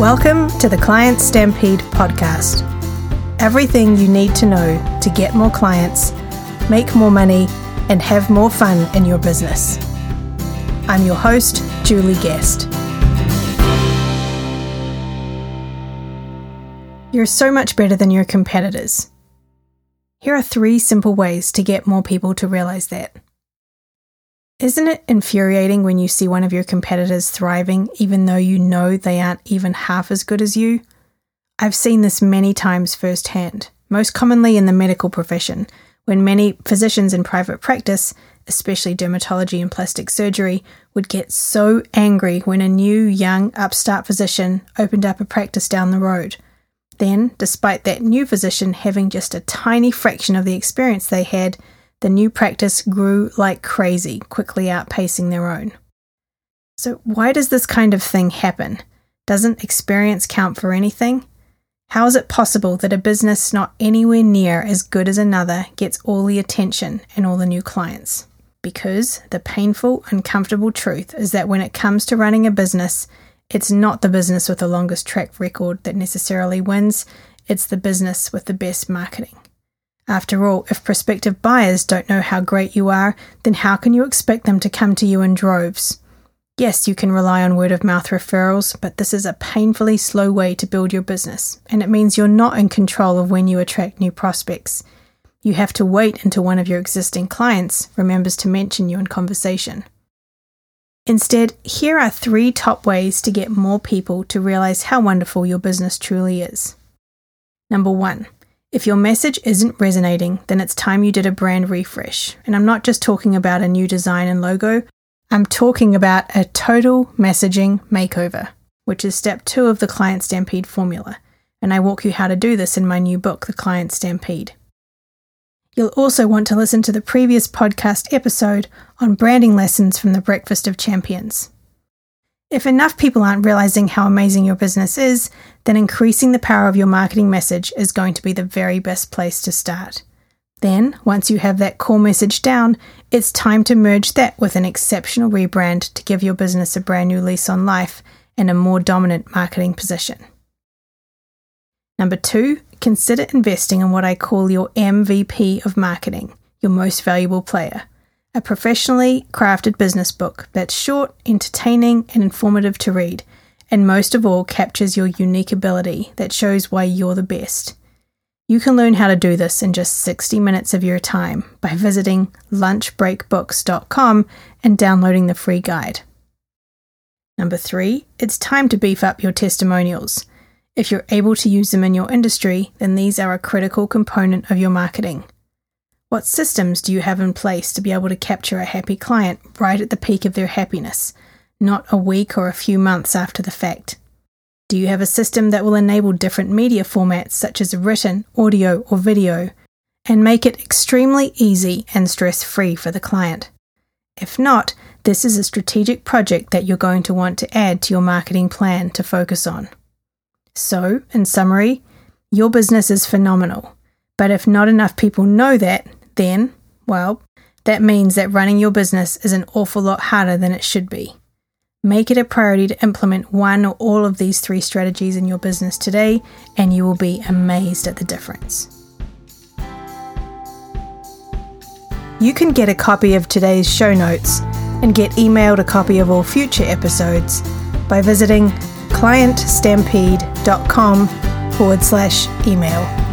Welcome to the Client Stampede podcast. Everything you need to know to get more clients, make more money, and have more fun in your business. I'm your host, Julie Guest. You're so much better than your competitors. Here are three simple ways to get more people to realize that. Isn't it infuriating when you see one of your competitors thriving even though you know they aren't even half as good as you? I've seen this many times firsthand, most commonly in the medical profession, when many physicians in private practice, especially dermatology and plastic surgery, would get so angry when a new, young, upstart physician opened up a practice down the road. Then, despite that new physician having just a tiny fraction of the experience they had, the new practice grew like crazy, quickly outpacing their own. So, why does this kind of thing happen? Doesn't experience count for anything? How is it possible that a business not anywhere near as good as another gets all the attention and all the new clients? Because the painful, uncomfortable truth is that when it comes to running a business, it's not the business with the longest track record that necessarily wins, it's the business with the best marketing. After all, if prospective buyers don't know how great you are, then how can you expect them to come to you in droves? Yes, you can rely on word of mouth referrals, but this is a painfully slow way to build your business, and it means you're not in control of when you attract new prospects. You have to wait until one of your existing clients remembers to mention you in conversation. Instead, here are three top ways to get more people to realize how wonderful your business truly is. Number one, if your message isn't resonating, then it's time you did a brand refresh. And I'm not just talking about a new design and logo, I'm talking about a total messaging makeover, which is step two of the Client Stampede formula. And I walk you how to do this in my new book, The Client Stampede. You'll also want to listen to the previous podcast episode on branding lessons from the Breakfast of Champions. If enough people aren't realizing how amazing your business is, then increasing the power of your marketing message is going to be the very best place to start. Then, once you have that core message down, it's time to merge that with an exceptional rebrand to give your business a brand new lease on life and a more dominant marketing position. Number two, consider investing in what I call your MVP of marketing, your most valuable player a professionally crafted business book that's short, entertaining, and informative to read, and most of all captures your unique ability that shows why you're the best. You can learn how to do this in just 60 minutes of your time by visiting lunchbreakbooks.com and downloading the free guide. Number three, it's time to beef up your testimonials. If you're able to use them in your industry, then these are a critical component of your marketing. What systems do you have in place to be able to capture a happy client right at the peak of their happiness, not a week or a few months after the fact? Do you have a system that will enable different media formats such as written, audio, or video, and make it extremely easy and stress free for the client? If not, this is a strategic project that you're going to want to add to your marketing plan to focus on. So, in summary, your business is phenomenal, but if not enough people know that, then, well, that means that running your business is an awful lot harder than it should be. Make it a priority to implement one or all of these three strategies in your business today, and you will be amazed at the difference. You can get a copy of today's show notes and get emailed a copy of all future episodes by visiting clientstampede.com forward slash email.